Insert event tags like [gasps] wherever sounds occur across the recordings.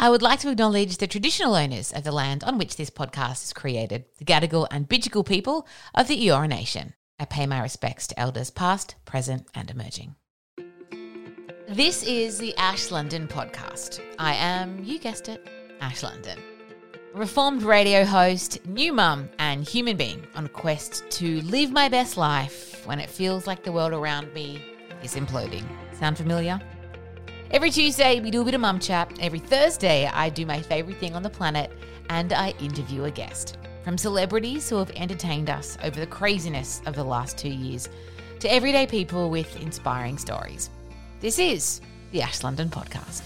I would like to acknowledge the traditional owners of the land on which this podcast is created, the Gadigal and Bidjigal people of the Eora Nation. I pay my respects to elders past, present and emerging. This is the Ash London podcast. I am, you guessed it, Ash London. Reformed radio host, new mum, and human being on a quest to live my best life when it feels like the world around me is imploding. Sound familiar? Every Tuesday, we do a bit of mum chat. Every Thursday, I do my favourite thing on the planet and I interview a guest. From celebrities who have entertained us over the craziness of the last two years to everyday people with inspiring stories. This is the Ash London Podcast.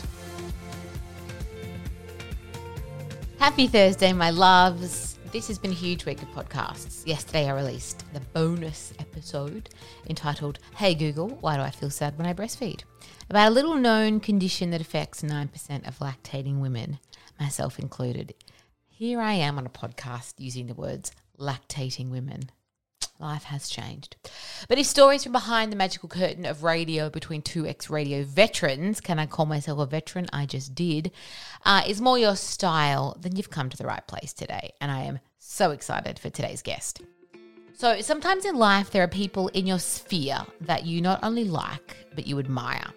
Happy Thursday, my loves. This has been a huge week of podcasts. Yesterday, I released the bonus episode entitled Hey Google, Why Do I Feel Sad When I Breastfeed? About a little known condition that affects 9% of lactating women, myself included. Here I am on a podcast using the words lactating women. Life has changed. But if stories from behind the magical curtain of radio between two ex radio veterans, can I call myself a veteran? I just did, uh, is more your style, then you've come to the right place today. And I am so excited for today's guest. So, sometimes in life, there are people in your sphere that you not only like, but you admire.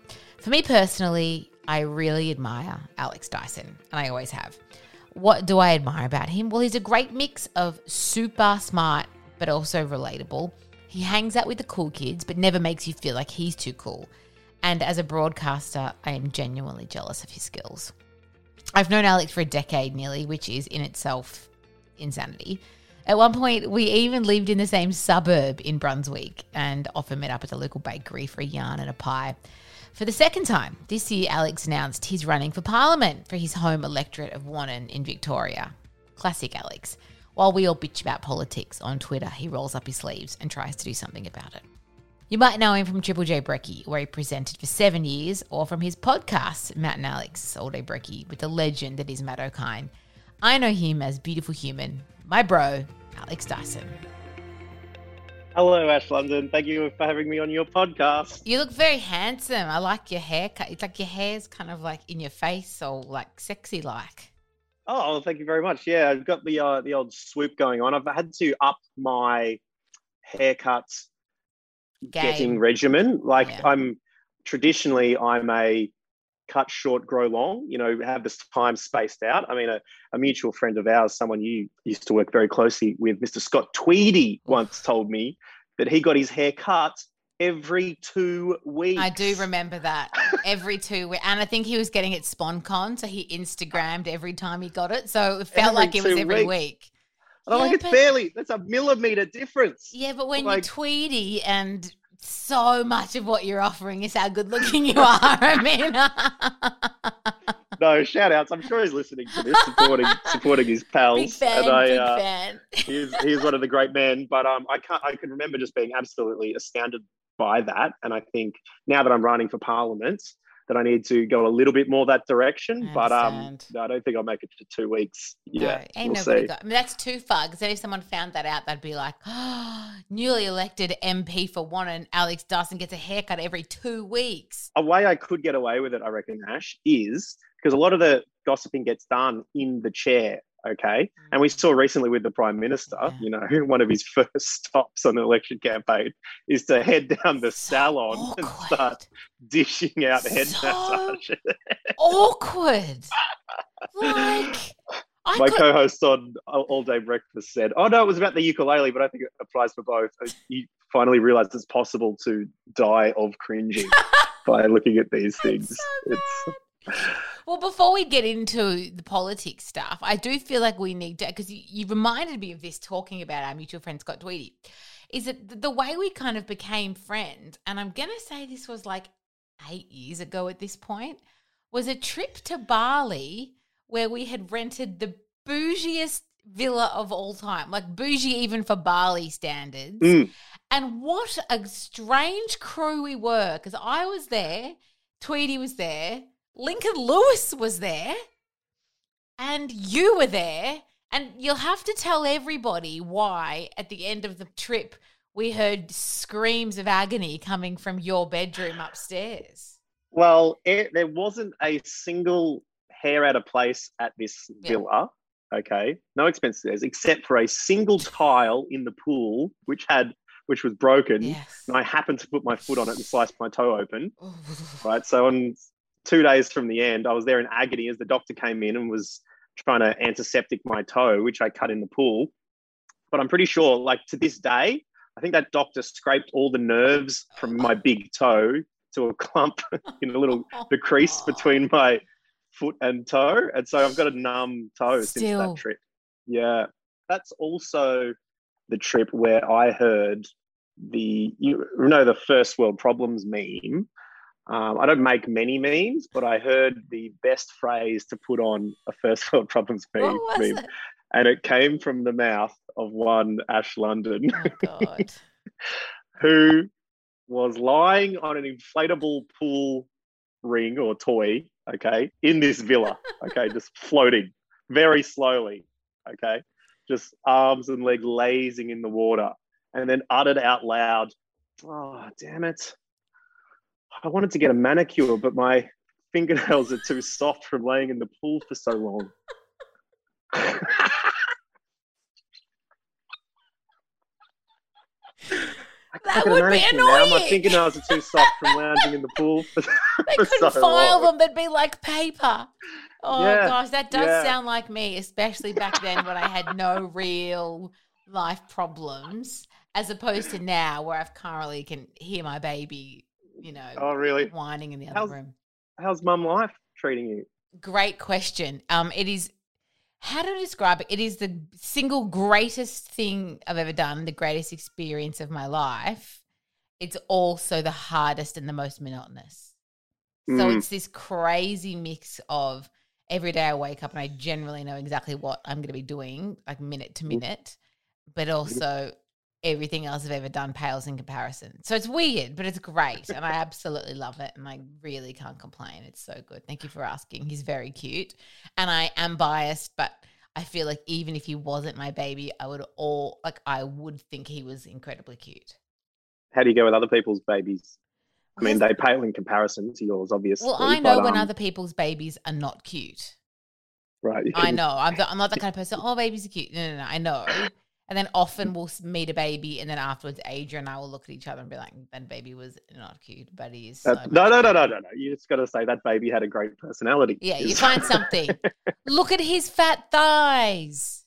For me personally, I really admire Alex Dyson, and I always have. What do I admire about him? Well, he's a great mix of super smart, but also relatable. He hangs out with the cool kids, but never makes you feel like he's too cool. And as a broadcaster, I am genuinely jealous of his skills. I've known Alex for a decade nearly, which is in itself insanity. At one point, we even lived in the same suburb in Brunswick and often met up at the local bakery for a yarn and a pie. For the second time this year, Alex announced he's running for Parliament for his home electorate of Wannon in Victoria. Classic Alex. While we all bitch about politics on Twitter, he rolls up his sleeves and tries to do something about it. You might know him from Triple J Brekkie, where he presented for seven years, or from his podcast, Matt and Alex All Day Brekkie, with the legend that is Matt Okine. I know him as Beautiful Human, my bro, Alex Dyson. Hello, Ash London. Thank you for having me on your podcast. You look very handsome. I like your haircut. It's like your hair's kind of like in your face or like sexy like. Oh, thank you very much. Yeah, I've got the uh, the old swoop going on. I've had to up my haircut Game. getting regimen. Like Yeah. I'm traditionally, I'm a cut short, grow long. You know, have this time spaced out. I mean, a, a mutual friend of ours, someone you used to work very closely with, Mr. Scott Tweedy, once told me that he got his hair cut every two weeks. I do remember that every two weeks. And I think he was getting it SponCon, so he Instagrammed every time he got it. So it felt Every like it was every weeks. week. And I'm Yeah, like, it's but- barely, that's a millimeter difference. Yeah, but when Like- you're Tweedy and so much of what you're offering is how good looking you are, [laughs] I mean. No, shout outs. I'm sure he's listening to this, supporting supporting his pals. big fan, and I, big uh, fan. He's he's one of the great men. But um, I can't. I can remember just being absolutely astounded by that. And I think now that I'm running for Parliament, that I need to go a little bit more that direction. But um, no, I don't think I'll make it to two weeks. Yeah, no, ain't we'll nobody see. got. I mean, that's too far. Because if someone found that out, they'd be like, oh, newly elected MP for Wannon, Alex Dyson gets a haircut every two weeks. a way I could get away with it, I reckon, Ash, is because a lot of the gossiping gets done in the chair. Okay. Mm. And we saw recently with the Prime Minister, you know, [laughs] one of his [laughs] first stops on the election campaign is to head down the So salon [laughs] and start dishing out head So massage. awkward. Like, I My could, co host on All Day Breakfast said, Oh, no, it was about the ukulele, but I think it applies for both. Uh, you finally realized it's possible to die of cringing by looking at these things. so It's. Well, before we get into the politics stuff, I do feel like we need to, because you, you reminded me of this talking about our mutual friend Scott Tweedy, is that the- way we kind of became friends, and I'm going to say this was like eight years ago at this point, was a trip to Bali where we had rented the bougiest villa of all time, like bougie even for Bali standards. Mm. And what a strange crew we were because I was there, Tweedy was there, Lincoln Lewis was there, and you were there. And you'll have to tell everybody why at the end of the trip we heard screams of agony coming from your bedroom upstairs. Well, it, there wasn't a single hair out of place at this Yeah. villa. Okay, no expenses except for a single tile in the pool, which had which was broken. Yes. And I happened to put my foot on it and sliced my toe open. Right. So on two days from the end, I was there in agony as the doctor came in and was trying to antiseptic my toe, which I cut in the pool. But I'm pretty sure, like to this day, I think that doctor scraped all the nerves from my big toe to a clump [laughs] in a little the crease between my foot and toe. And so I've got a numb toe since that trip. Yeah. That's also the trip where I heard the you know the first world problems meme. Um, I don't make many memes, but I heard the best phrase to put on a first [laughs] world problems meme, meme. it? and it came from the mouth of one Ash London Oh [laughs] who was lying on an inflatable pool ring or toy, okay, in this villa, okay, just [laughs] floating very slowly, okay, just arms and legs lazing in the water, and then uttered out loud, Oh, damn it. I wanted to get a manicure, but my fingernails are too soft from laying in the pool for so long. That would be manicure now. My fingernails are too soft from lounging in the pool. For, [laughs] They for couldn't so file long. them, they'd be like paper. Oh Yeah, gosh, that does yeah. sound like me, especially back then when I had no real life problems, as opposed to now where I've currently can hear my baby, you know, Oh, really? whining in the other How's- room. How's mum life treating you? Great question. Um, it is how to describe it. It is the single greatest thing I've ever done, the greatest experience of my life. It's also the hardest and the most monotonous. So Mm. it's this crazy mix of every day I wake up and I generally know exactly what I'm going to be doing, like minute to minute, but also everything else I've ever done pales in comparison. So it's weird, but it's great. And I [laughs] absolutely love it. And I really can't complain. It's so good. Thank you for asking. He's very cute. And I am biased, but I feel like even if he wasn't my baby, I would all, like, I would think he was incredibly cute. How do you go with other people's babies? I mean, they pale in comparison to yours, obviously. Well, I know but, when um, other people's babies are not cute. right. [laughs] you I know. I'm, the, I'm not the kind of person. Oh, babies are cute. No, no, no. I know. And then often we'll meet a baby, and then afterwards, Adrian and I will look at each other and be like, "That baby was not cute, but he is." So no, no, no, no, no, no. You just got to say that baby had a great personality. Yeah, you find [laughs] something. look at his fat thighs.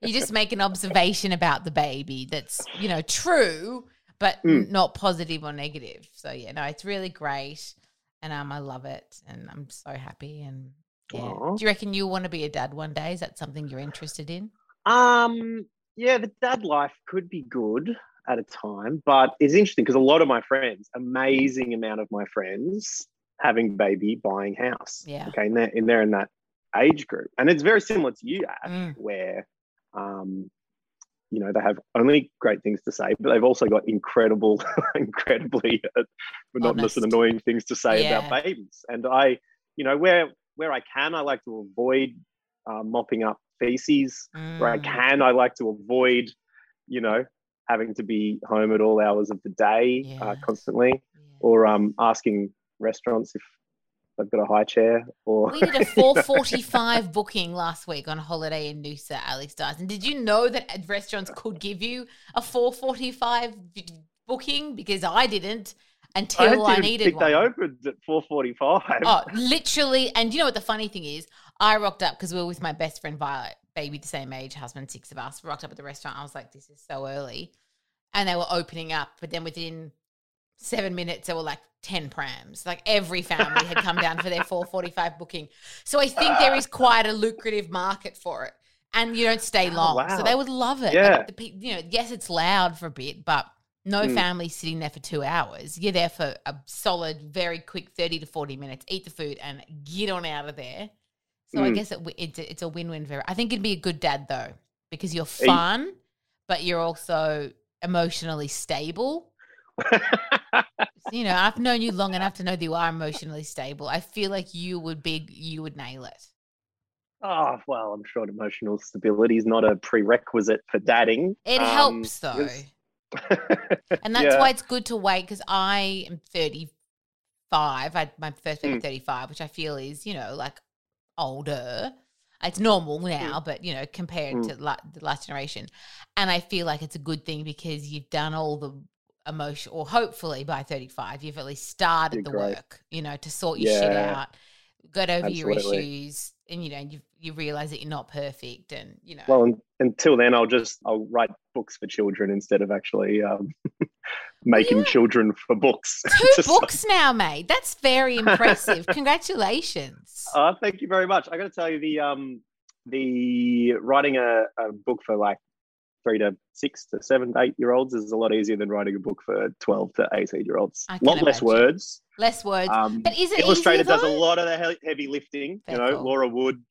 You just make an observation about the baby that's you know true, but Mm. not positive or negative. So yeah, no, it's really great, and um, I love it, and I'm so happy. And yeah, do you reckon you'll want to be a dad one day? Is that something you're interested in? Um, yeah, the dad life could be good at a time, but it's interesting because a lot of my friends, amazing amount of my friends, having baby, buying house. Yeah. Okay, and they're in there in that age group, and it's very similar to you, Ash, Mm. where, um, you know, they have only great things to say, but they've also got incredible, [laughs] incredibly uh, monotonous and annoying things to say Yeah. about babies. And I, you know, where where I can, I like to avoid uh, mopping up feces where I Mm. can. I like to avoid, you know, having to be home at all hours of the day uh, constantly, Yeah. or um, asking restaurants if they've got a high chair. Or We did a 445 [laughs] booking last week on holiday in Noosa, Alex. And did you know that restaurants could give you a 445 booking? Because I didn't until I, didn't needed think one. they opened at four forty-five. Oh, literally. And you know what the funny thing is? I rocked up because we were with my best friend Violet, baby the same age, husband, six of us. Rocked up at the restaurant. I was like, this is so early. And they were opening up. But then within seven minutes, there were like 10 prams. Like every family had come down for their [laughs] 445 booking. So I think there is quite a lucrative market for it. And you don't stay Oh, long. wow. So they would love it. Like, Yeah. the, pe- you know, yes, it's loud for a bit, but no Mm. family sitting there for two hours. You're there for a solid, very quick 30 to 40 minutes, eat the food and get on out of there. So I Mm. guess it, it's, a- it's a win win for I think it'd be a good dad though, because you're you- fun, but you're also emotionally stable. [laughs] You know, I've known you long enough to know that you are emotionally stable. I feel like you would be, you would nail it. oh well, I'm sure emotional stability is not a prerequisite for dadding. It Um, helps though. And [laughs] that's Yeah. why it's good to wait because I am 35. I my first baby Mm. 35, which I feel is, you know, like older. It's normal now, but, you know, compared Mm. to la- the last generation. And I feel like it's a good thing because you've done all the emotion, or hopefully by 35, you've at least started You're the great. work, you know, to sort your shit out, got over your issues, and, you know, you, you realize that you're not perfect and, you know. well, un- until then, I'll just I'll write books for children instead of actually um, [laughs] making you- children for books. [laughs] Two books now, mate. That's very [laughs] impressive. Congratulations. Uh, thank you very much. I got to tell you the um the writing a, a book for like three to six to seven to eight year olds is a lot easier than writing a book for twelve to eighteen year olds. a lot less words. Less words. Um, but is it Illustrator does a lot of the he- heavy lifting. Very you know, cool. Laura Wood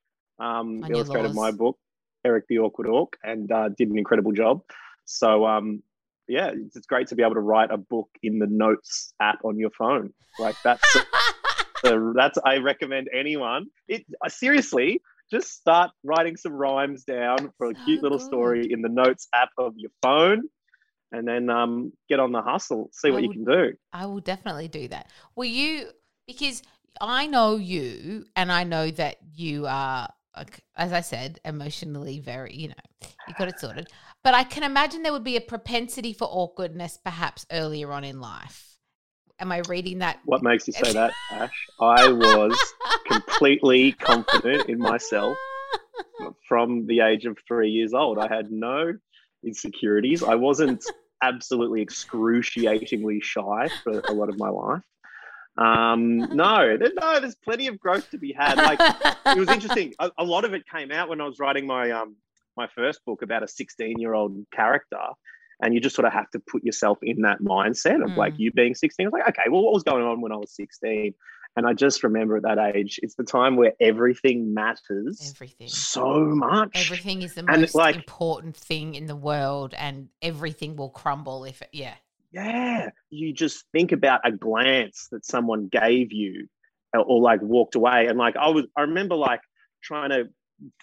um, illustrated my book, Eric the Awkward Orc, and uh, did an incredible job. So um, yeah, it's, it's great to be able to write a book in the Notes app on your phone. Like that's the, [laughs] that's I recommend anyone. It uh, seriously just start writing some rhymes down for a cute little story in the Notes app of your phone, and then um, get on the hustle. See what you can do. I will definitely do that. Will you? Because I know you, and I know that you are, like, as I said, emotionally very. You know, you got it sorted. But I can imagine there would be a propensity for awkwardness, perhaps earlier on in life. Am I reading that? What makes you say that, Ash? I was [laughs] completely confident in myself from the age of three years old. I had no insecurities. I wasn't absolutely excruciatingly shy for a lot of my life. Um, [laughs] no, there, no, there's plenty of growth to be had. Like it was interesting. A, a lot of it came out when I was writing my um my first book about a 16 year old character. And you just sort of have to put yourself in that mindset of like Mm. you being 16. I was like, okay, well, what was going on when I was 16? And I just remember at that age, it's the time where everything matters Everything. so much. Everything is the most like- important thing in the world, and everything will crumble if it. Yeah. Yeah. You just think about a glance that someone gave you or, like walked away. And like I was, I remember like trying to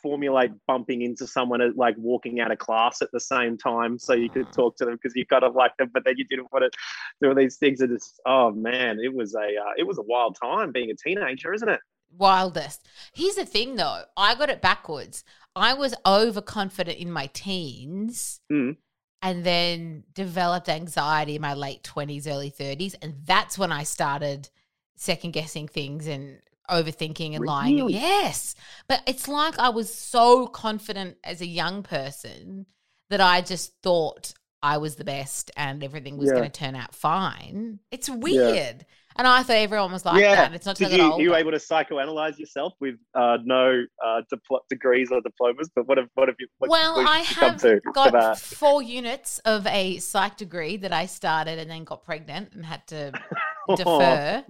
formulate bumping into someone at like walking out of class at the same time so you could talk to them because you kind of like them, but then you didn't want to do all these things. And it's, oh man, it was a, uh, it was a wild time being a teenager, isn't it? wildest. Here's the thing though, I got it backwards. I was overconfident in my teens Mm. And then developed anxiety in my late 20s, early 30s. And that's when I started second guessing things and overthinking and lying. Really? Yes. But it's like I was so confident as a young person that I just thought I was the best and everything was Yeah. going to turn out fine. It's weird. And I thought everyone was like Yeah. that. It's not till you, you able to psychoanalyze yourself with uh, no uh, dipl- degrees or diplomas? But what have what have you? What well, I have to got four units of a psych degree that I started and then got pregnant and had to [laughs] defer.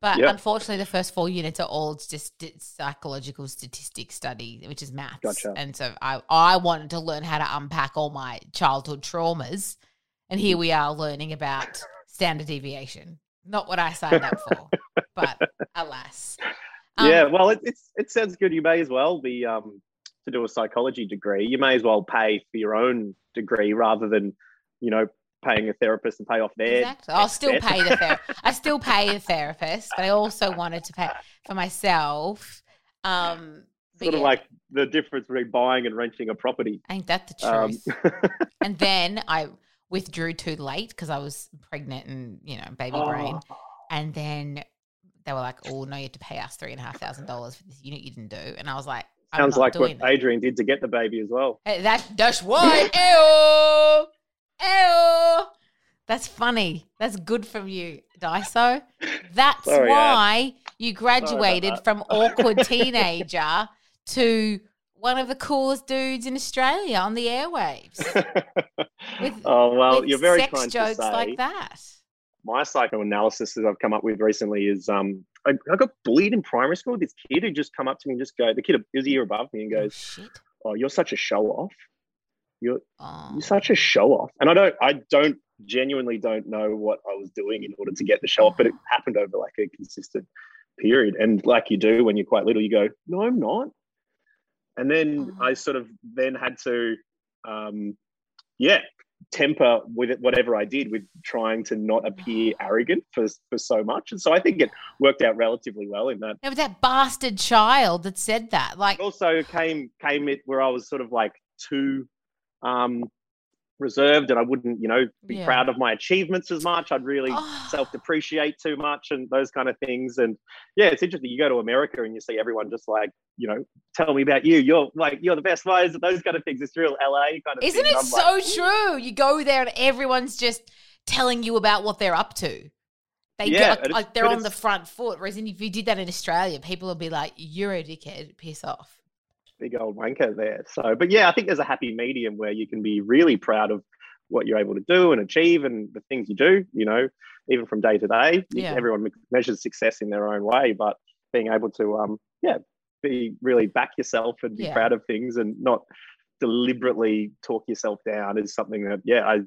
But Yep. unfortunately, the first four units are all just psychological statistics study, which is maths. Gotcha. And so I, I wanted to learn how to unpack all my childhood traumas. And here we are learning about standard deviation. Not what I signed up for, [laughs] but alas. Um, yeah, well, it, it's it sounds good. You may as well be um, to do a psychology degree. You may as well pay for your own degree rather than you know paying a therapist and pay off their. Exactly. I'll still debt. pay the ther- [laughs] I still pay the therapist, but I also wanted to pay for myself. Um, Sort of yeah, like the difference between buying and renting a property. ain't that the Um, truth? [laughs] and then I withdrew too late because I was pregnant and you know baby brain. Oh, And then they were like, "Oh no, you have to pay us three and a half thousand dollars for this unit you didn't do." And I was like, sounds like what that. Adrian did to get the baby as well. Hey, that that's [laughs] why. Ew, ew. That's funny. That's good from you, Dyso. That's Sorry, why you graduated from [laughs] awkward teenager to one of the coolest dudes in Australia on the airwaves. [laughs] With, oh well, you're very sex kind jokes to say. like that. My psychoanalysis that I've come up with recently is um, I, I got bullied in primary school. This kid who just come up to me and just go, the kid is a year above me and Oh, goes, shit. "Oh, you're such a show off. You're Oh. you're such a show off." And I don't, I don't genuinely don't know what I was doing in order to get the show off, but it happened over like a consistent period. And like you do when you're quite little, you go, "No, I'm not." And then Oh. I sort of then had to, um, yeah, temper with it, whatever I did with trying to not appear arrogant for for so much. And so I think it worked out relatively well in that. It was that bastard child that said that. Like, It also came came it where I was sort of like too um, reserved, and I wouldn't, you know, be Yeah. proud of my achievements as much. I'd really Oh. self depreciate too much, and those kind of things. And yeah, it's interesting. You go to America and you see everyone just like, you know, tell me about you. You're like you're the best. Is those kind of things? It's real LA kind of. isn't thing. it so like, true? You go there and everyone's just telling you about what they're up to. They Yeah, like, like they're on the front foot. Whereas if you did that in Australia, people would be like, "You're a dickhead. Piss off." Big old wanker there. So, but yeah, I think there's a happy medium where you can be really proud of what you're able to do and achieve and the things you do, you know, even from day to day. Yeah. Everyone measures success in their own way, but being able to, um, yeah, be really back yourself and be Yeah. proud of things and not deliberately talk yourself down is something that, yeah, I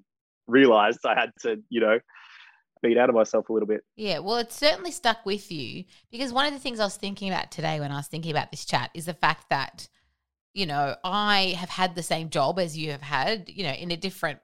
realized I had to, you know, beat out of myself a little bit. Yeah, well, it certainly stuck with you because one of the things I was thinking about today when I was thinking about this chat is the fact that, you know, I have had the same job as you have had, you know, in a different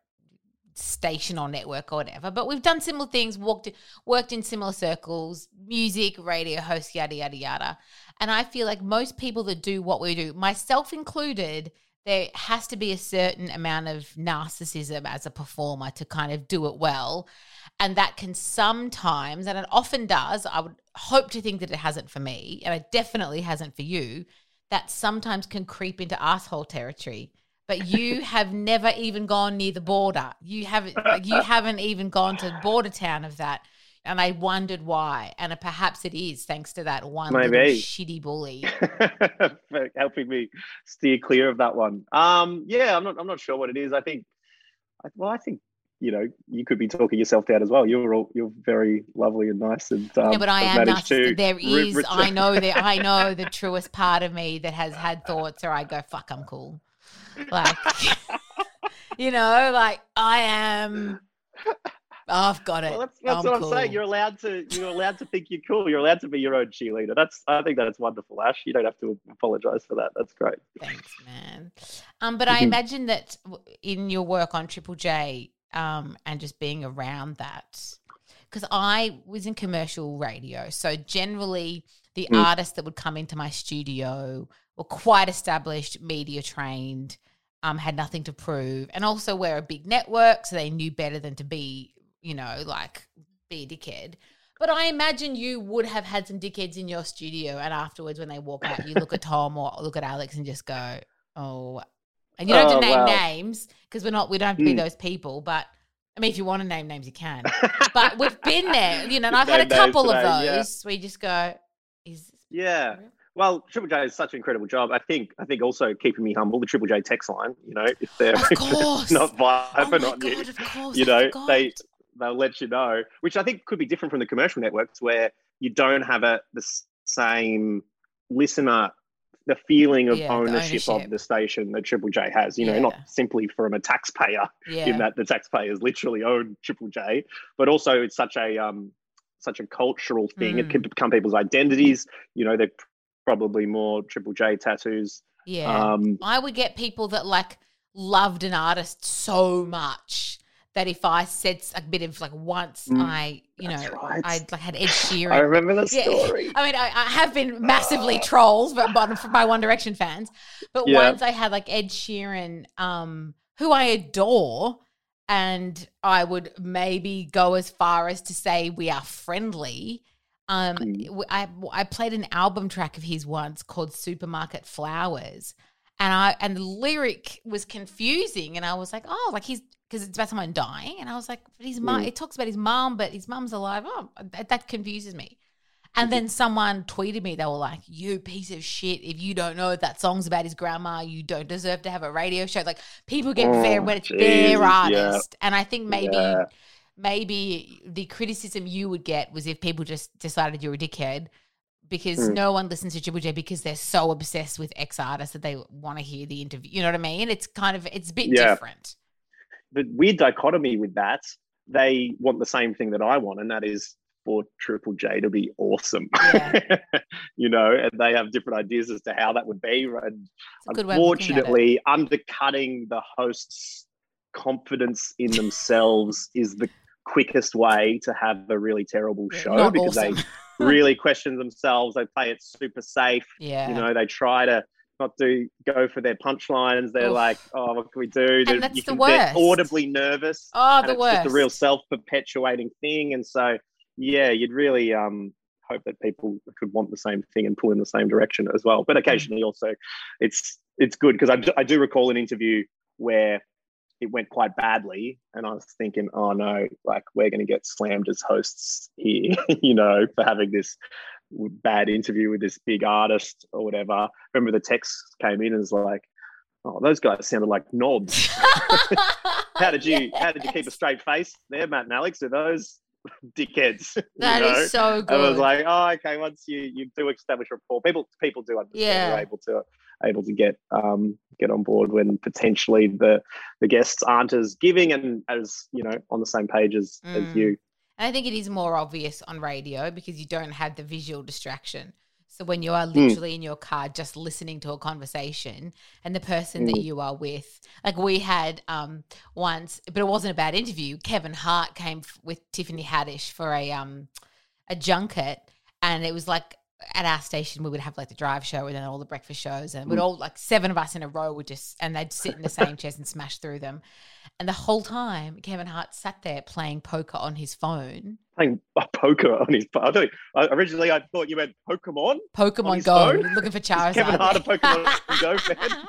station or network or whatever, but we've done similar things, walked, worked in similar circles, music, radio host, yada, yada, yada. And I feel like most people that do what we do, myself included, there has to be a certain amount of narcissism as a performer to kind of do it well. And that can sometimes, and it often does, I would hope to think that it hasn't for me, and it definitely hasn't for you, that sometimes can creep into asshole territory. But you [laughs] have never even gone near the border. You haven't you haven't even gone to the border town of that. And I wondered why. And perhaps it is thanks to that one shitty bully. [laughs] helping me steer clear of that one. Um, yeah, I'm not. I'm not sure what it is. I think. Well, I think you know you could be talking yourself down as well. You're all you're very lovely and nice, and um, no, but I am managed to narcissistic. Re- I know that [laughs] I know the truest part of me that has had thoughts, or I go, "Fuck, I'm cool." Like, [laughs] you know, like I am. I've got it. Well, that's, that's what I'm saying. You're allowed to. You're allowed to think you're cool. You're allowed to be your own cheerleader. That's. I think that's wonderful, Ash. You don't have to apologize for that. That's great. Thanks, man. Um, but I imagine that in your work on Triple J, um, and just being around that, because I was in commercial radio, so generally the Mm. artists that would come into my studio were quite established, media trained, um, had nothing to prove, and also we're a big network, so they knew better than to be, you know, like be a dickhead. But I imagine you would have had some dickheads in your studio, and afterwards, when they walk out, you look at [laughs] Tom or look at Alex and just go, "Oh," and you don't have to Oh, name wow. names because we're not, we don't have to be Mm. those people. But I mean, if you want to name names, you can. [laughs] But we've been there, you know. And I've had a couple of yeah. those where you just go, "Is Yeah. Well, Triple J is such an incredible job. I think. I think also keeping me humble. The Triple J text line. You know, if they're Of [laughs] course. not vibe Oh or not you, god! Of course, you know, they they'll let you know, which I think could be different from the commercial networks where you don't have a the same listener, the feeling of Yeah, the ownership, ownership. of the station that Triple J has. You know, Yeah. not simply from a taxpayer yeah. in that the taxpayers literally own Triple J, but also it's such a um such a cultural thing. It Mm. can become people's identities. You know, they're probably more Triple J tattoos. yeah. Um, I would get people that like loved an artist so much that if I said a bit of like once Mm, I, you know, right. I like had Ed [sighs] Sheeran. I remember the Yeah. story. [laughs] I mean, I, I have been [sighs] massively trolled but, but my One Direction fans. But Yeah. once I had like Ed Sheeran, um, who I adore, and I would maybe go as far as to say we are friendly. Um, Mm. I I played an album track of his once called Supermarket Flowers, and I and the lyric was confusing, and I was like, oh, like he's because it's about someone dying, and I was like, but his mom. Mm. It talks about his mom, but his mom's alive. Oh, that, that confuses me. And then someone tweeted me, they were like, You piece of shit. If you don't know that song's about his grandma, you don't deserve to have a radio show. Like people get Oh, fair when it's geez, their yeah. artist. And I think maybe Yeah. maybe the criticism you would get was if people just decided you're a dickhead because Mm. no one listens to Triple J because they're so obsessed with X artists that they want to hear the interview. You know what I mean? It's kind of it's a bit Yeah. different. The weird dichotomy with that, they want the same thing that I want, and that is for Triple J to be awesome. Yeah. [laughs] you know, and they have different ideas as to how that would be. And It's a good way of looking at it. unfortunately, undercutting the hosts' confidence in themselves is the quickest way to have a really terrible show not because awesome. they [laughs] really question themselves. They play it super safe. Yeah. You know, they try to not do go for their punchlines. They're Oof. like, "Oh, what can we do?" They're- that's you the can- they're worst. audibly nervous. oh, the it's worst. just a real self-perpetuating thing. And so, yeah, you'd really um, hope that people could want the same thing and pull in the same direction as well. Mm. But occasionally, also, it's it's good because I, do- I do recall an interview where it went quite badly, and I was thinking, oh no, like we're going to get slammed as hosts here, [laughs] you know, for having this bad interview with this big artist or whatever. Remember the text came in and was like, oh, those guys sounded like knobs. [laughs] How did you how did you keep a straight face there, Matt and Alex? Are those [laughs] dickheads? you That is know? so good. I was like, oh, okay. Once you you do establish rapport, people people do understand. Yeah. Able to able to get um get on board when potentially the the guests aren't as giving and as you know on the same page as Mm. as you. And I think it is more obvious on radio because you don't have the visual distraction. So when you are Hmm. literally in your car just listening to a conversation and the person that Mm. you are with, like we had um once, but it wasn't a bad interview. Kevin Hart came f- with Tiffany Haddish for a um a junket, and it was like at our station we would have like the drive show and then all the breakfast shows, and we'd Mm. all like seven of us in a row would just and they'd sit in the same chairs and smash through them. And the whole time, Kevin Hart sat there playing poker on his phone. Playing [laughs] poker on his. I don't. I, originally, I thought you meant Pokemon. Pokemon Go, phone? looking for [laughs] Charizard. Kevin Hart a Pokemon [laughs] Go fan?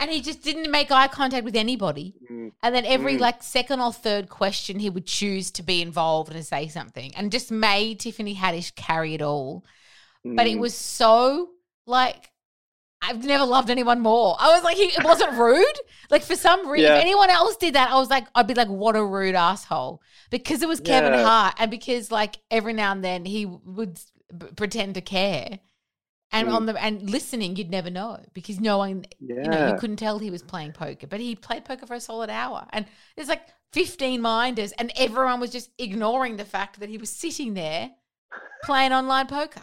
and he just didn't make eye contact with anybody. Mm. And then every Mm. like second or third question, he would choose to be involved and say something, and just made Tiffany Haddish carry it all. But it Mm. was so like. I've never loved anyone more. I was like, he, it wasn't rude. Like for some reason, Yeah. if anyone else did that, I was like, I'd be like, what a rude asshole. Because it was Kevin Yeah. Hart, and because like every now and then he would b- pretend to care, and Mm. on the and listening, you'd never know because no one, Yeah. you know, you couldn't tell he was playing poker. But he played poker for a solid hour, and there's like 15 minders, and everyone was just ignoring the fact that he was sitting there playing online poker.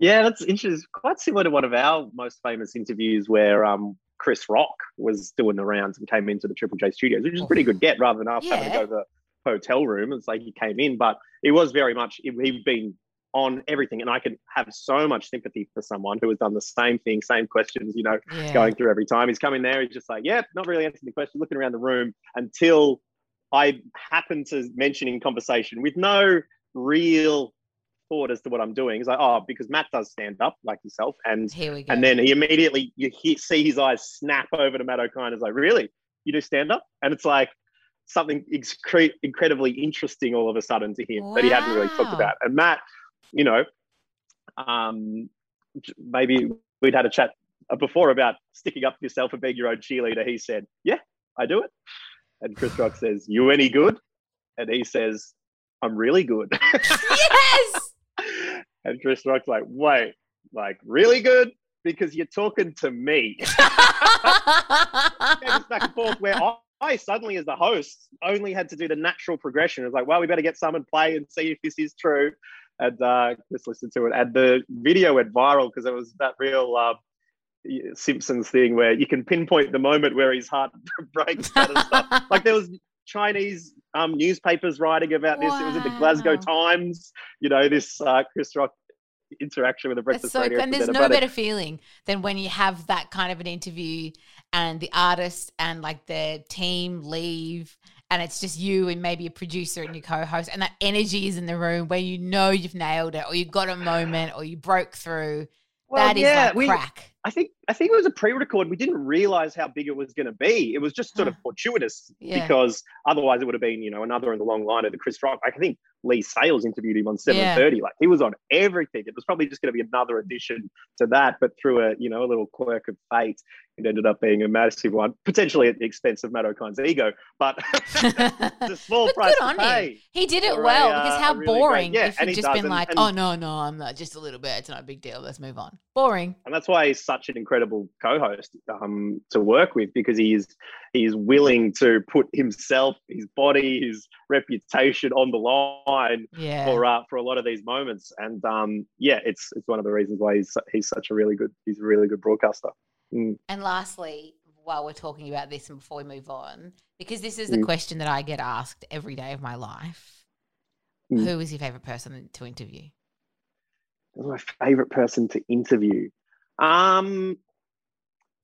Yeah, that's interesting. Quite similar to one of our most famous interviews where um, Chris Rock was doing the rounds and came into the Triple J studios, which is a pretty good get rather than us having to go to the hotel room. It's like he came in, but it was very much, he'd been on everything. And I can have so much sympathy for someone who has done the same thing, same questions, you know, Yeah. going through every time. He's coming there, he's just like, yeah, not really answering the question, looking around the room until I happen to mention in conversation with no real thought as to what I'm doing. He's like, oh, because Matt does stand up like yourself. And Here we go. and then he immediately, you hear, see his eyes snap over to Matt Okine. It's like, really? You do stand up? And it's like something excre- incredibly interesting all of a sudden to him that he hadn't really talked about. And Matt, you know, um, maybe we'd had a chat before about sticking up for yourself and being your own cheerleader. He said, yeah, I do it. And Chris Rock says, you any good? And he says, I'm really good. [laughs] yes. And Chris Rock's like, wait, like really good? Because you're talking to me. [laughs] Back and forth where I, I suddenly, as the host, only had to do the natural progression. It was like, well, we better get some and play and see if this is true. And uh, Chris listened to it. And the video went viral because it was that real uh, Simpsons thing where you can pinpoint the moment where his heart [laughs] breaks. Kind of stuff. Like there was Chinese um, newspapers writing about this. It was the Glasgow Times. You know, this uh, Chris Rock interaction with the breakfast so radio. And there's no better feeling than when you have that kind of an interview and the artist and like the team leave and it's just you and maybe a producer and your co-host and that energy is in the room where you know you've nailed it or you got a moment or you broke through. Well, that is yeah, like we- crack. I think I think it was a pre-record. We didn't realize how big it was going to be. It was just sort of [sighs] fortuitous Yeah. because otherwise it would have been, you know, another in the long line of the Chris Rock. I think Leigh Sales interviewed him on 7:30. Like he was on everything. It was probably just going to be another addition to that, but through a you know a little quirk of fate, it ended up being a massive one, potentially at the expense of Matt Okine's ego, but [laughs] [laughs] it's a small But price good on to him. He did it a, well uh, because how really great- boring yeah, if and you'd he just been and- like, and- oh no, no, I'm not just a little bit. It's not a big deal. Let's move on. Boring. and that's why he's such an incredible co-host um, to work with because he is he is willing to put himself, his body, his reputation on the line Yeah. for uh, for a lot of these moments. And um, yeah, it's it's one of the reasons why he's he's such a really good he's a really good broadcaster. Mm. And lastly, while we're talking about this and before we move on, because this is the Mm. question that I get asked every day of my life Mm. who is your favorite person to interview? Who's my favorite person to interview? Um,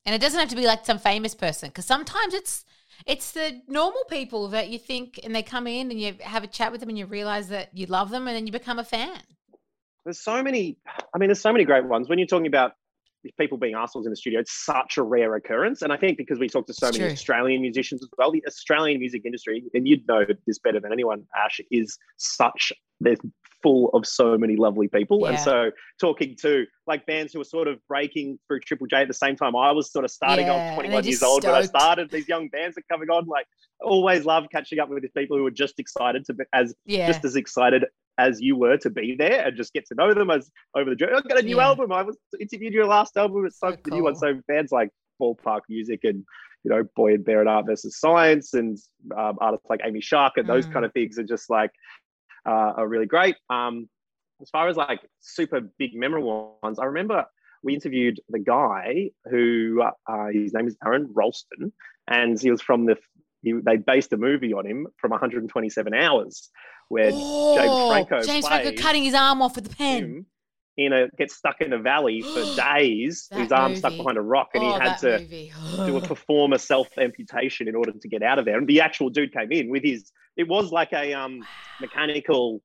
And it doesn't have to be like some famous person because sometimes it's it's the normal people that you think and they come in and you have a chat with them and you realize that you love them and then you become a fan. there's so many i mean there's so many great ones when you're talking about people being assholes in the studio it's such a rare occurrence and i think because we talk to so It's many true. australian musicians as well the australian music industry and you'd know this better than anyone ash is such they're full of so many lovely people and so talking to like bands who were sort of breaking through triple j at the same time i was sort of starting Yeah, off and 21 years old when i started these young bands are coming on like always love catching up with these people who are just excited to be as Yeah. just as excited as you were to be there and just get to know them as over the journey. I've got a new Yeah. album. I was interviewed your last album. It's so, So the new one. cool. So bands like Ballpark Music and you know Boy and Bear and Art versus Science and um, artists like Amy Shark and those Mm. kind of things are just like uh, are really great. Um, as far as like super big memorable ones, I remember we interviewed the guy who uh, his name is Aron Ralston, and he was from the. He, they based a movie on him from 127 hours, where Oh, Franco James Franco cutting his arm off with a pen. in a gets stuck in a valley [gasps] for days. His arm stuck behind a rock, and oh, he had to do a [gasps] perform a self amputation in order to get out of there. And the actual dude came in with his. It was like a um mechanical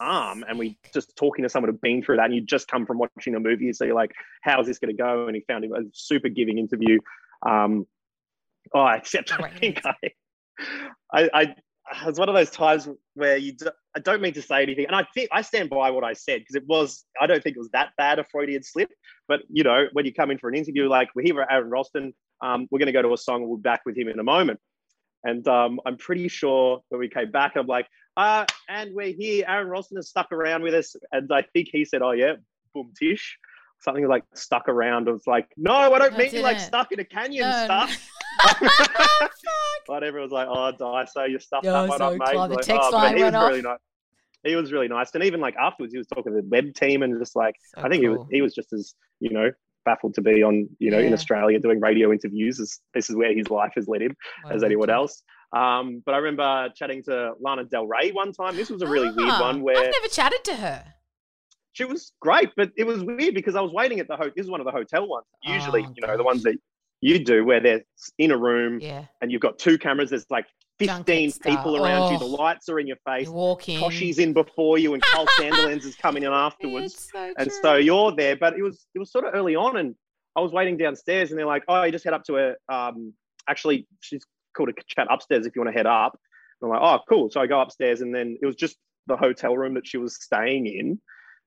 arm, and we just talking to someone who'd been through that, and you just come from watching a movie, so you're like, "How's this going to go?" And he found him a super giving interview. Um, oh, except I Great [laughs] think I, I, I, it's one of those times where you. Do, I don't mean to say anything, and I think I stand by what I said because it was. I don't think it was that bad a Freudian slip, but you know, when you come in for an interview, like we're here for Aron Ralston, um, we're going to go to a song. We'll be back with him in a moment. And um, I'm pretty sure when we came back, I'm like, uh, and we're here. Aron Ralston has stuck around with us. And I think he said, oh, yeah, boom tish. Something like stuck around. I was like, no, I don't I mean like stuck in a canyon No, stuck. [laughs] but everyone's like, oh, Dyso, you stuffed Yeah, that one so up, mate. The Like, text oh, line he was went really nice. He was really nice. And even like afterwards, he was talking to the web team and just like, So I think he was, he was just as, you know, baffled to be on, you know, in Australia doing radio interviews as this is where his life has led him What as anyone else. Um, but I remember chatting to Lana Del Rey one time. This was a really weird Ah, one where I've never chatted to her. she was great, but it was weird because I was waiting at the hotel. This is one of the hotel ones. Usually, Oh, you know, the ones that you do where they're in a room Yeah. and you've got two cameras. There's like 15 people around you. Oh. The lights are in your face. You walk in. Before you, and Kyle Sandilands is coming in afterwards. So and so you're there, but it was it was sort of early on, and I was waiting downstairs, and they're like, "Oh, you just head up to a um, actually, she's called a chat upstairs if you want to head up." And I'm like, "Oh, cool." So I go upstairs, and then it was just the hotel room that she was staying in,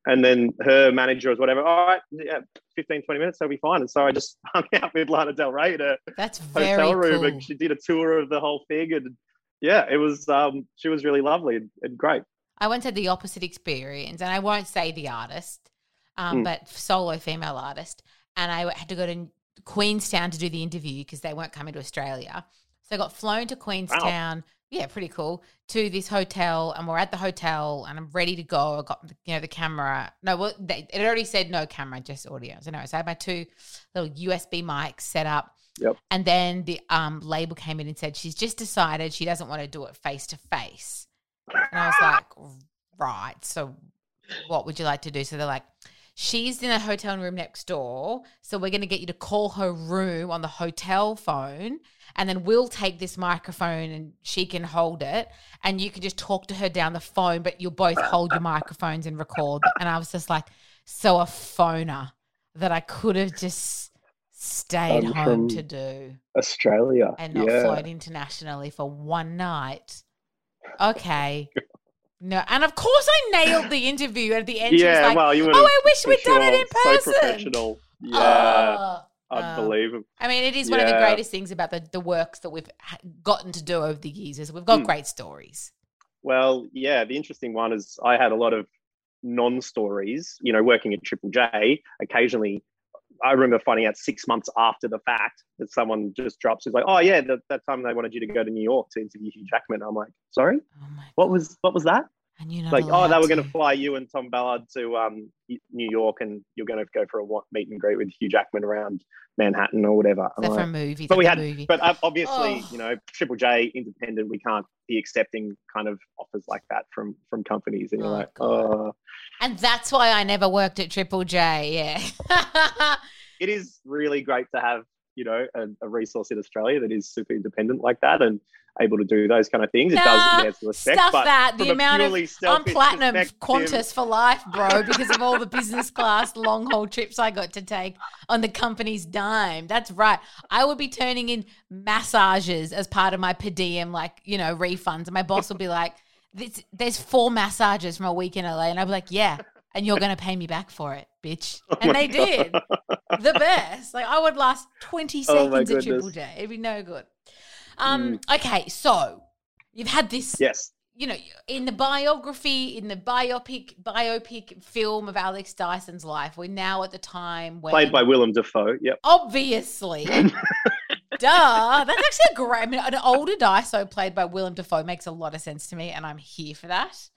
and then her manager was whatever. All right, yeah, 15, 20 minutes, that'll be fine. And so I just [laughs] hung out with Lana Del Rey in a That's very hotel room, cool. and she did a tour of the whole thing, and yeah, it was um, she was really lovely and, and great. I once had the opposite experience, and I won't say the artist, um, Mm. but solo female artist. And I had to go to Queenstown to do the interview because they weren't coming to Australia. So I got flown to Queenstown. Yeah, pretty cool. To this hotel, and we're at the hotel, and I'm ready to go. I got you know the camera. No, well, they, it already said no camera, just audio. So no, so I had my two little USB mics set up. Yep. And then the um, label came in and said she's just decided she doesn't want to do it face to face. And I was like, right. So what would you like to do? So they're like, she's in a hotel room next door. So we're going to get you to call her room on the hotel phone. And then we'll take this microphone and she can hold it. And you can just talk to her down the phone, but you'll both hold your microphones and record. And I was just like, so a phoner that I could have just stayed Um, home to do Australia. and not yeah. float internationally for one night. Okay. [laughs] No, and of course I nailed the interview at the end. Yeah, like, well, you. "Oh, I wish we'd done it in So person." professional. Yeah, Oh, oh. unbelievable. I mean, it is one of the greatest things about the, the works that we've gotten to do over the years is we've got Mm. great stories. Well, yeah, the interesting one is I had a lot of non-stories. You know, working at Triple J, occasionally, I remember finding out six months after the fact that someone just drops. Is like, oh yeah, that, that time they wanted you to go to New York to interview Hugh Jackman. I'm like, sorry, Oh what was what was that? And you're not like, oh, they were going to. fly you and Tom Ballard to um, New York, and you're going to go for a meet and greet with Hugh Jackman around Manhattan or whatever. I'm for a movie? But we had, movie. but obviously, Oh. you know, Triple J, independent, we can't be accepting kind of offers like that from from companies, and you're Oh, like, God. oh, and that's why I never worked at Triple J. Yeah. [laughs] it is really great to have, you know, a, a resource in Australia that is super independent like that and able to do those kind of things. It Nah, does yes, respect, Stuff but that the amount of I'm platinum Qantas for life, bro, because of all the business class long haul trips I got to take on the company's dime. That's right. I would be turning in massages as part of my per diem, like, you know, refunds. And my boss would be like, this, there's four massages from a week in LA. And I'd be like, yeah. And you're going to pay me back for it, bitch. [laughs] Oh And my they did. The best. Like, I would last 20 Oh my seconds at Triple. J. It'd be no good. Um, Okay, so you've had this Yes. you know, in the biography, in the biopic biopic film of Alex Dyson's life, we're now at the time when Played by Willem Dafoe. Yep. obviously, [laughs] duh, that's actually a great. I mean, an older Dyso played by Willem Dafoe makes a lot of sense to me, and I'm here for that.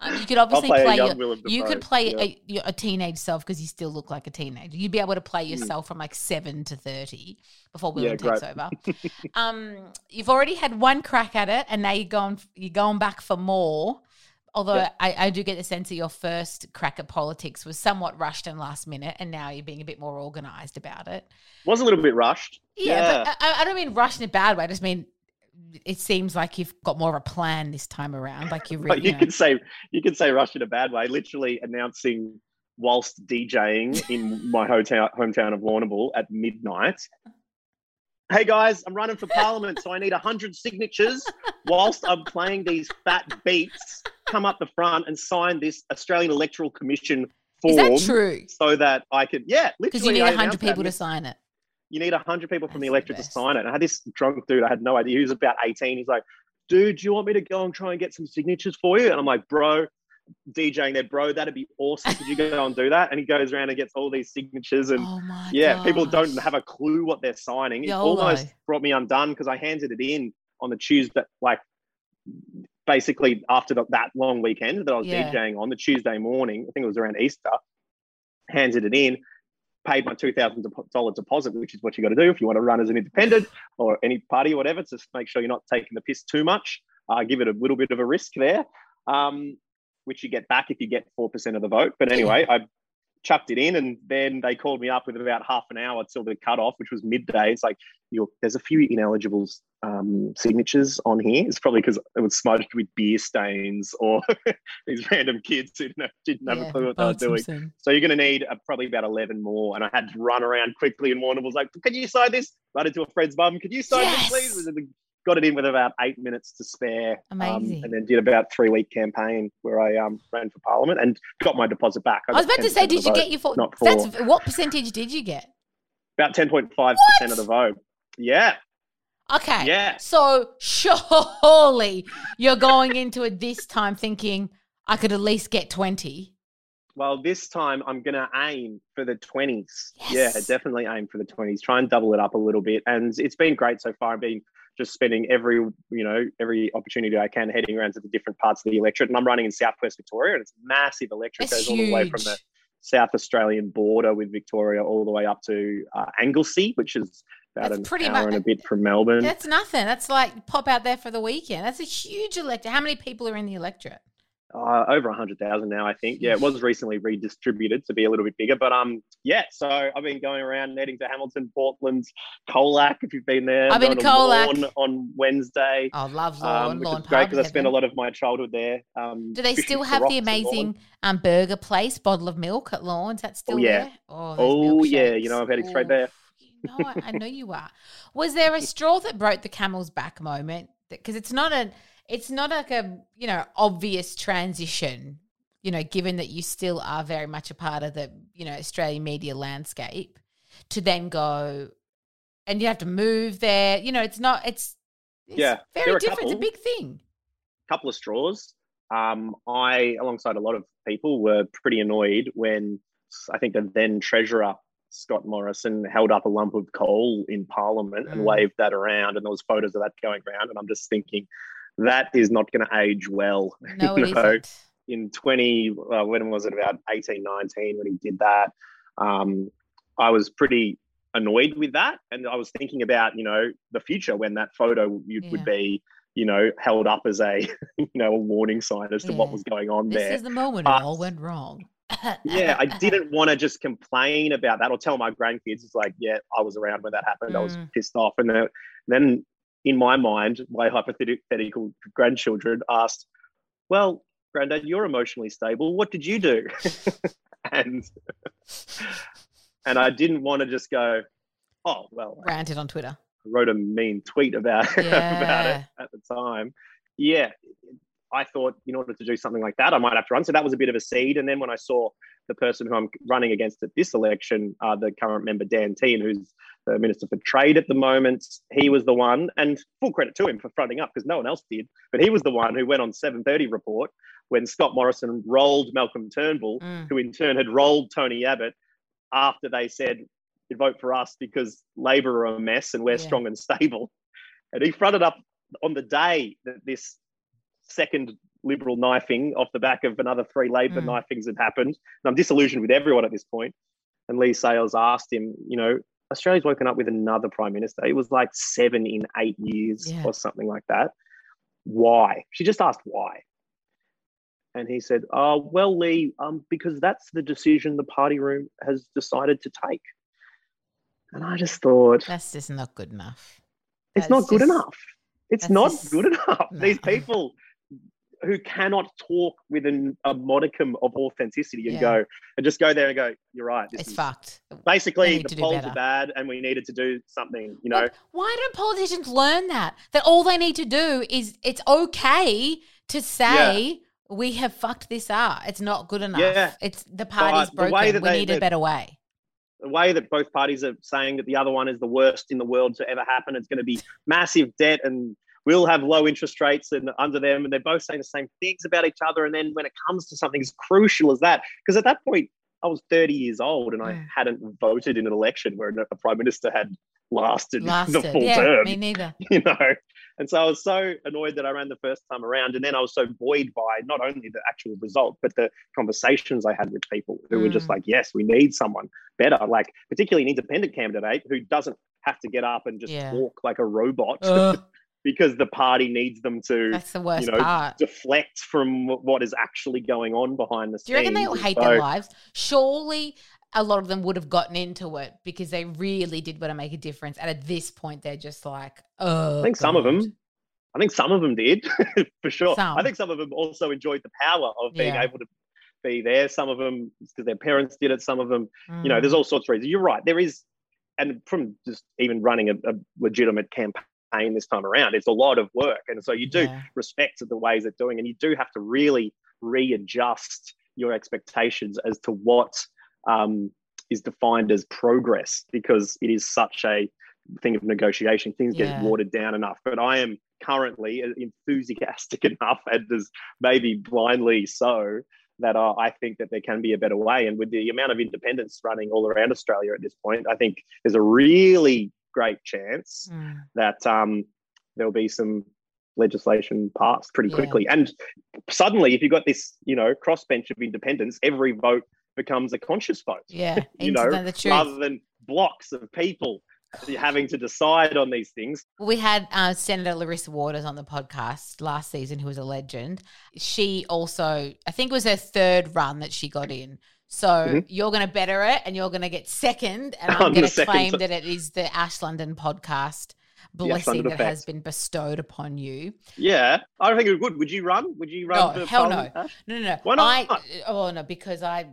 Um, you could obviously play a play, your, you could play yeah. a, a teenage self because you still look like a teenager. You'd be able to play Mm. yourself from like seven to thirty before Yeah, takes over. [laughs] um, you've already had one crack at it, and now you're going you're going back for more. Although Yeah. I, I do get the sense that your first crack at politics was somewhat rushed and last minute, and now you're being a bit more organised about it. Was a little bit rushed. Yeah, but I, I don't mean rushed in a bad way. I just mean it seems like you've got more of a plan this time around. Like you're [laughs] really, you you know, could say you could say rush in a bad way. Literally announcing whilst DJing in [laughs] my hotel hometown of Warrnambool at midnight. Hey guys, I'm running for parliament, so I need hundred signatures. Whilst I'm playing these fat beats, come up the front and sign this Australian Electoral Commission is form, that true? so that I could. Yeah, Because you need hundred people to sign it. You need 100 people from the That's the electorate to sign it. And I had this drunk dude, I had no idea. He was about 18. He's like, dude, do you want me to go and try and get some signatures for you? And I'm like, bro, DJing there, bro, that'd be awesome. Could you go and do that? And he goes around and gets all these signatures. And Oh yeah, people don't have a clue what they're signing. It YOLO. almost brought me undone because I handed it in on the Tuesday, like basically after the, that long weekend that I was Yeah. DJing on the Tuesday morning. I think it was around Easter. Handed it in, paid my two thousand dollar deposit, which is what you got to do if you want to run as an independent or any party or whatever. To make sure you're not taking the piss too much. Uh, give it a little bit of a risk there, um, which you get back if you get four percent of the vote. But anyway, I chucked it in, and then they called me up with about half an hour till the cutoff, which was midday. It's like, there's a few ineligible um, signatures on here. It's probably because it was smudged with beer stains or [laughs] these random kids who didn't have, didn't have Yeah, a clue what they were doing. So you're going to need uh, probably about 11 more. And I had to run around quickly, and Warner was like, Can you sign this? Run into a friend's mum. Could you sign Yes! this, please? And got it in with about eight minutes to spare. um, Amazing. and then did about three week campaign where I um, ran for parliament and got my deposit back. I was about to say, did you vote. get your four? not That's what percentage did you get? About 10.5% of the vote. Yeah. Okay. Yeah. So surely you're going into it this time thinking I could at least get twenty. Well, this time I'm going to aim for the 20s. Yeah, definitely aim for the 20s. Try and double it up a little bit. And it's been great so far. I've been just spending every, you know, every opportunity I can heading around to the different parts of the electorate. And I'm running in Southwest Victoria and it's massive electorate. That's goes all the way from the. South Australian border with Victoria all the way up to uh, Anglesea, which is about That's an pretty hour mu- and a bit from Melbourne. That's nothing. That's like pop out there for the weekend. That's a huge electorate. How many people are in the electorate? uh, over 100,000 now, I think. Yeah, it was recently redistributed to be a little bit bigger. But um, yeah, so I've been going around heading to Hamilton, Portland, Colac, if you've been there. I've been to Colac. On Wednesday. Oh, love Lorne. Um, which Lorne is great because I spent a lot of my childhood there. Um, Do they still have the rocks at Lorne. amazing um, burger place, bottle of milk at Lorne? That's that still yeah. there? Oh, Oh, yeah, you know, I've had it straight there. Know, I, I know you are. Was there a straw that broke the camel's back moment? Because it's not a, it's not like a you know obvious transition. You know, given that you still are very much a part of the you know Australian media landscape, to then go, and you have to move there. You know, it's not. It's, it's Yeah, very different. It's a big thing. couple of straws. Um, I, alongside a lot of people, were pretty annoyed when I think the then treasurer Scott Morrison held up a lump of coal in Parliament and Mm. waved that around, and there was photos of that going around. And I'm just thinking, that is not going to age well. [laughs] No, you it know? not in 20 uh, when was it about 18 19 when he did that um, i was pretty annoyed with that and i was thinking about you know the future when that photo you, Yeah. would be you know held up as a [laughs] you know a warning sign as to what was going on there. This there is the moment But- it all went wrong. Yeah i [laughs] didn't want to just complain about that or tell my grandkids it's like yeah i was around when that happened i was Mm. pissed off and then, then in my mind my hypothetical grandchildren asked well granddad you're emotionally stable what did you do [laughs] and and i didn't want to just go oh well Ranted on Twitter. wrote a mean tweet about [laughs] about it at the time yeah I thought in order to do something like that, I might have to run. So that was a bit of a seed. And then when I saw the person who I'm running against at this election, uh, the current member Dan Tehan, who's the Minister for Trade at the moment, he was the one, and full credit to him for fronting up because no one else did. But he was the one who went on 7:30 report when Scott Morrison rolled Malcolm Turnbull, Mm. who in turn had rolled Tony Abbott after they said vote for us because Labor are a mess and we're Yeah. strong and stable. And he fronted up on the day that this second Liberal knifing off the back of another three Labor Mm. knifings had happened. And I'm disillusioned with everyone at this point. And Leigh Sales asked him, you know, Australia's woken up with another prime minister. It was like seven in eight years Yeah. or something like that. Why? She just asked why. And he said, oh, well, Leigh, um, because that's the decision the party room has decided to take. And I just thought, That's just not good enough. it's That's not good just- enough. It's not just- good enough. [laughs] These people who cannot talk with an, a modicum of authenticity and Yeah. go and just go there and go, you're right. This It's is fucked. basically the polls are bad and we needed to do something. You know, But why don't politicians learn that? That all they need to do is it's okay to say we have fucked this up. It's not good enough. Yeah. It's the party's the way broken. that we they- need a better way. the way that both parties are saying that the other one is the worst in the world to ever happen, it's going to be massive debt and we'll have low interest rates and under them, and they're both saying the same things about each other. And then when it comes to something as crucial as that, because at that point I was 30 years old and I Mm. hadn't voted in an election where a prime minister had lasted, the full yeah, term, me neither. [laughs] you know. And so I was so annoyed that I ran the first time around, and then I was so buoyed by not only the actual result, but the conversations I had with people who were just Mm. like, "Yes, we need someone better." Like particularly an independent candidate who doesn't have to get up and just Yeah. talk like a robot Ugh, because the party needs them to that's the worst you know, part. deflect from what is actually going on behind the scenes. Do you reckon they all hate so- their lives? Surely a lot of them would have gotten into it because they really did want to make a difference. And at this point, they're just like, oh. I think some of them. I think some of them did, [laughs] for sure. Some. I think some of them also enjoyed the power of being Yeah. able to be there. Some of them because their parents did it. Some of them, you know, Mm. there's all sorts of reasons. You're right. There is, and from just even running a, a legitimate campaign this time around, it's a lot of work, and so you do Yeah. respect the ways they're doing, and you do have to really readjust your expectations as to what um, is defined as progress because it is such a thing of negotiation. Things Yeah. get watered down enough. But I am currently enthusiastic [laughs] enough, and as maybe blindly so, that uh, I think that there can be a better way. And with the amount of independents running all around Australia at this point, I think there's a really great chance Mm. that um, there'll be some legislation passed pretty Yeah. quickly. And suddenly, if you've got this, you know, crossbench of independence, every vote becomes a conscious vote. Yeah, [laughs] you know, the, the truth. rather than blocks of people having to decide on these things. We had uh, Senator Larissa Waters on the podcast last season, who was a legend. She also, I think it was her third run that she got in. So Mm-hmm. you're going to better it and you're going to get second. And [laughs] I'm I'm going to claim that it is the Ash London podcast blessing that has been bestowed upon you. Yeah, I don't think it would. Would you run? Would you run? For hell no. Ash? No, no, no. Why not? I, oh, no, because I,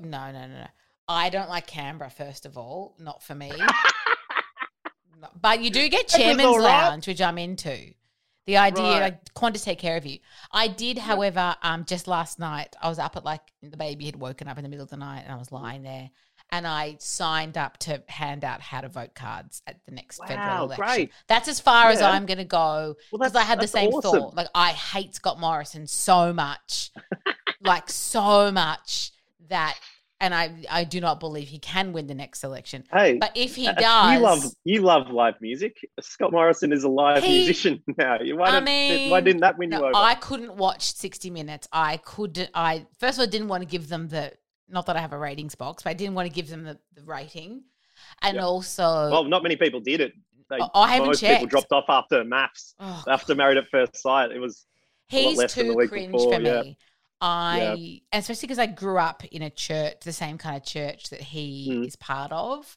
no, no, no, no. I don't like Canberra, first of all. Not for me. [laughs] But you do get chairman's right. lounge, which I'm into. The idea, Right. like Qantas take care of you. I did, however, um, just last night, I was up at like the baby had woken up in the middle of the night, and I was lying there, and I signed up to hand out how to vote cards at the next federal Wow, election. great. That's as far as I'm going to go because that's- I had the same awesome. thought. Like I hate Scott Morrison so much, [laughs] like so much that, and I I do not believe he can win the next election. Hey, But if he [laughs] does, you love you love live music. Scott Morrison is a live He- musician [laughs] now. Why, I mean, why didn't that win you over? I couldn't watch 60 Minutes. I could. I first of all didn't want to give them the. Not that I have a ratings box, but I didn't want to give them the, the rating, and Yeah. also, well, not many people did it. They, Oh, I haven't most people dropped off after maths, oh, after Married at First Sight. It was he's less than the too cringe before, for yeah. me. I, and especially because I grew up in a church, the same kind of church that he Mm. is part of.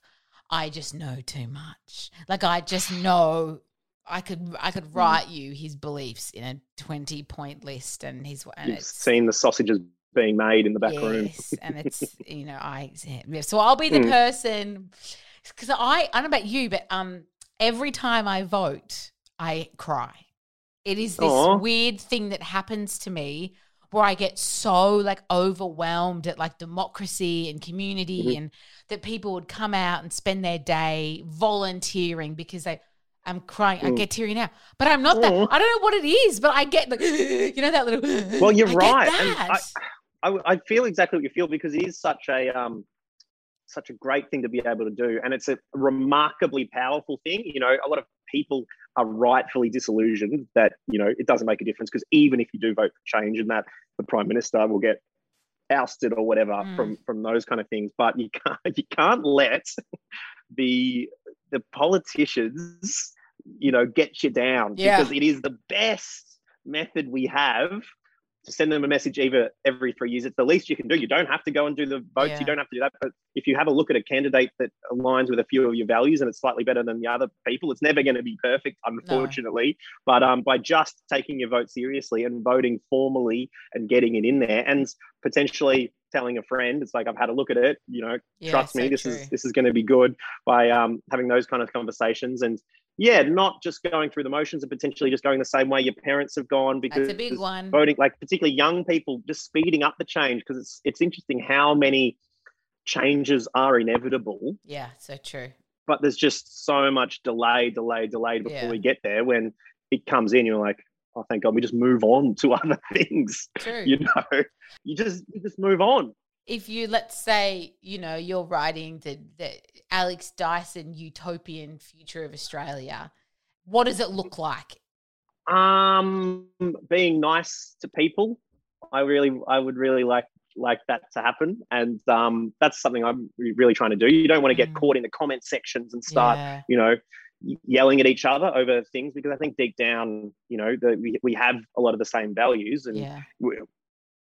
I just know too much. Like I just know. I could I Mm. could write you his beliefs in a twenty point list, and he's and you've it's seen the sausages being made in the back room. Yes, [laughs] and it's you know I yeah, so I'll be the Mm. person because I I don't know about you, but um every time I vote, I cry. It is this Aw. weird thing that happens to me where I get so like overwhelmed at like democracy and community Mhm. and that people would come out and spend their day volunteering because they I'm crying. I Mm. get teary now, but I'm not that. I don't know what it is, but I get like you know that little. Well, you're I right, that. I, I feel exactly what you feel because it is such a um, such a great thing to be able to do, and it's a remarkably powerful thing. You know, a lot of people are rightfully disillusioned that you know it doesn't make a difference because even if you do vote for change, and that the prime minister will get ousted or whatever Mm. from from those kind of things, but you [laughs] can't you can't let [laughs] the the politicians you know get you down Yeah. because it is the best method we have send them a message either every three years. It's the least you can do. You don't have to go and do the votes. Yeah. You don't have to do that. But if you have a look at a candidate that aligns with a few of your values and it's slightly better than the other people, it's never going to be perfect, unfortunately. But um, by just taking your vote seriously and voting formally and getting it in there, and potentially telling a friend, it's like I've had a look at it. You know, Yeah, trust me, this true. is this is going to be good. By um, having those kind of conversations and yeah, not just going through the motions and potentially just going the same way your parents have gone because That's a big one. voting like particularly young people just speeding up the change because it's it's interesting how many changes are inevitable Yeah, so true. but there's just so much delay delay delay before Yeah. we get there when it comes in you're like oh thank god we just move on to [laughs] other things True. you know you just you just move on if you let's say you know you're writing the the Alex Dyson utopian future of Australia, what does it look like? um being nice to people i really i would really like like that to happen and um that's something i'm really trying to do you don't want to get Mm. caught in the comment sections and start Yeah. you know yelling at each other over things because i think deep down you know that we, we have a lot of the same values and Yeah. we,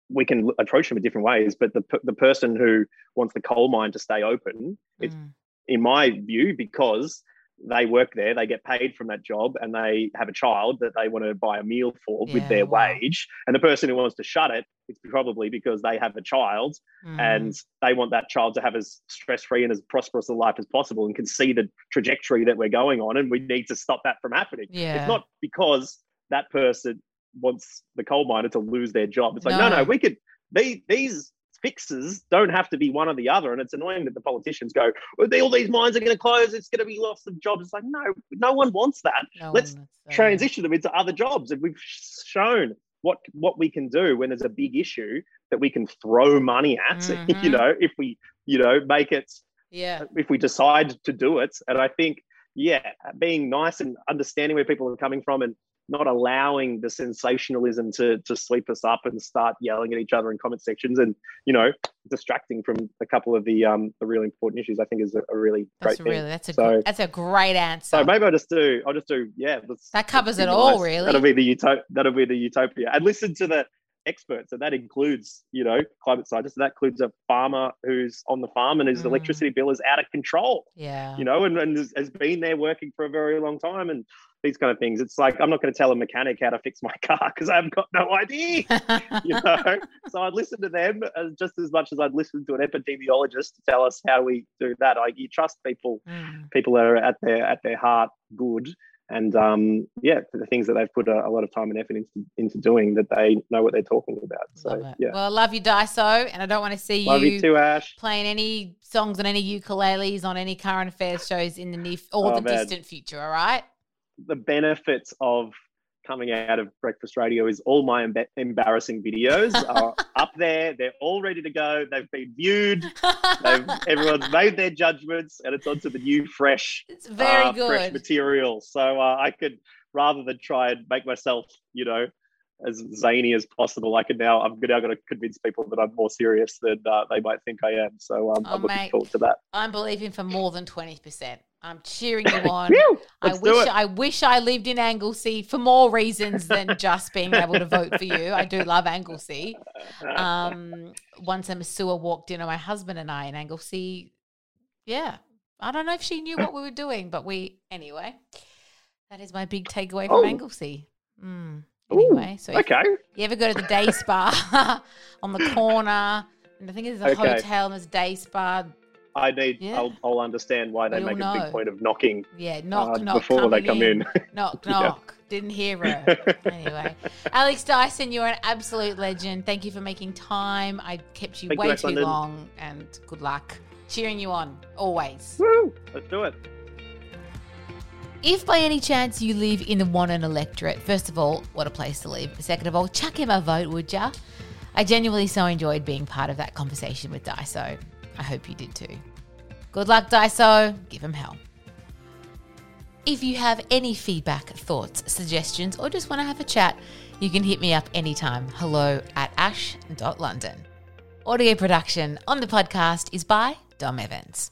we can approach them in different ways but the, the person who wants the coal mine to stay open it's Mm. in my view, because they work there, they get paid from that job, and they have a child that they want to buy a meal for with their wow. wage. And the person who wants to shut it, it's probably because they have a child Mm. and they want that child to have as stress free and as prosperous a life as possible and can see the trajectory that we're going on. And we need to stop that from happening. Yeah. It's not because that person wants the coal miner to lose their job. It's like, no, No. no, we could, they, these fixes don't have to be one or the other. And it's annoying that the politicians go, well, all these mines are going to close. It's going to be lots of jobs. It's like, no, no one wants that. No let's. Transition them into other jobs. And we've shown what, what we can do when there's a big issue that we can throw money at, Mhm. [laughs] you know, if we, you know, make it Yeah. if we decide to do it. And I think, yeah, being nice and understanding where people are coming from and not allowing the sensationalism to to sweep us up and start yelling at each other in comment sections and you know distracting from a couple of the um the really important issues i think is a, a really That's great really thing that's a so, that's a great answer. so maybe i'll just do i'll just do yeah let's, That covers it all, nice. really. that'll be the utopia that'll be the utopia and listen to the experts and that includes you know climate scientists that includes a farmer who's on the farm and his Mm. electricity bill is out of control yeah. you know, and, and has been there working for a very long time and these kind of things. It's like, I'm not going to tell a mechanic how to fix my [laughs] car because I've got no idea, [laughs] you know? so I'd listen to them as, just as much as I'd listen to an epidemiologist to tell us how we do that. I, you trust people, Mm. people are at their, at their heart good. And um, yeah, the things that they've put a, a lot of time and effort into, into doing that they know what they're talking about. So yeah, Well, I love you, Dyso, and I don't want to see you you too, Ash. playing any songs on any ukuleles on any current affairs shows in the near or Oh, the man. distant future. All right. The benefits of coming out of breakfast radio is all my emba- embarrassing videos are [laughs] up there. They're all ready to go. They've been viewed. They've, [laughs] everyone's made their judgments and it's onto the new fresh it's very uh, fresh material. So uh, i could rather than try and make myself you know as zany as possible i could now i'm now going to convince people that i'm more serious than uh, they might think i am so um, Oh, i'm looking mate. forward to that I'm believing for more than twenty percent. I'm cheering you [laughs] on. I wish. I wish I lived in Anglesea for more reasons than [laughs] just being able to vote for you. I do love Anglesea. Um, once a Masua walked in on my husband and I in Anglesea. Yeah, I don't know if she knew what we were doing, but we anyway. That is my big takeaway from Oh. Anglesea. Mm. Ooh, Anyway, so if okay you ever go to the day spa [laughs] on the corner, and I think there's a Okay. hotel and there's a day spa. I need. Yeah. I'll, I'll understand why they all make a big point of knocking Yeah, knock, uh, knock. before they come in. [laughs] Knock, Yeah. knock. Didn't hear her. [laughs] anyway, Alex Dyson, you're an absolute legend. Thank you for making time. I kept you Thank way Ash too London. long, and good luck. Cheering you on always. Woo! Let's do it. If by any chance you live in the Wannon electorate, first of all, what a place to live. Second of all, chuck him a vote, would ya? I genuinely so enjoyed being part of that conversation with Dyso. I hope you did too. Good luck, Dyso. Give him hell. If you have any feedback, thoughts, suggestions, or just want to have a chat, you can hit me up anytime. Hello at ash.london. Audio production on the podcast is by Dom Evans.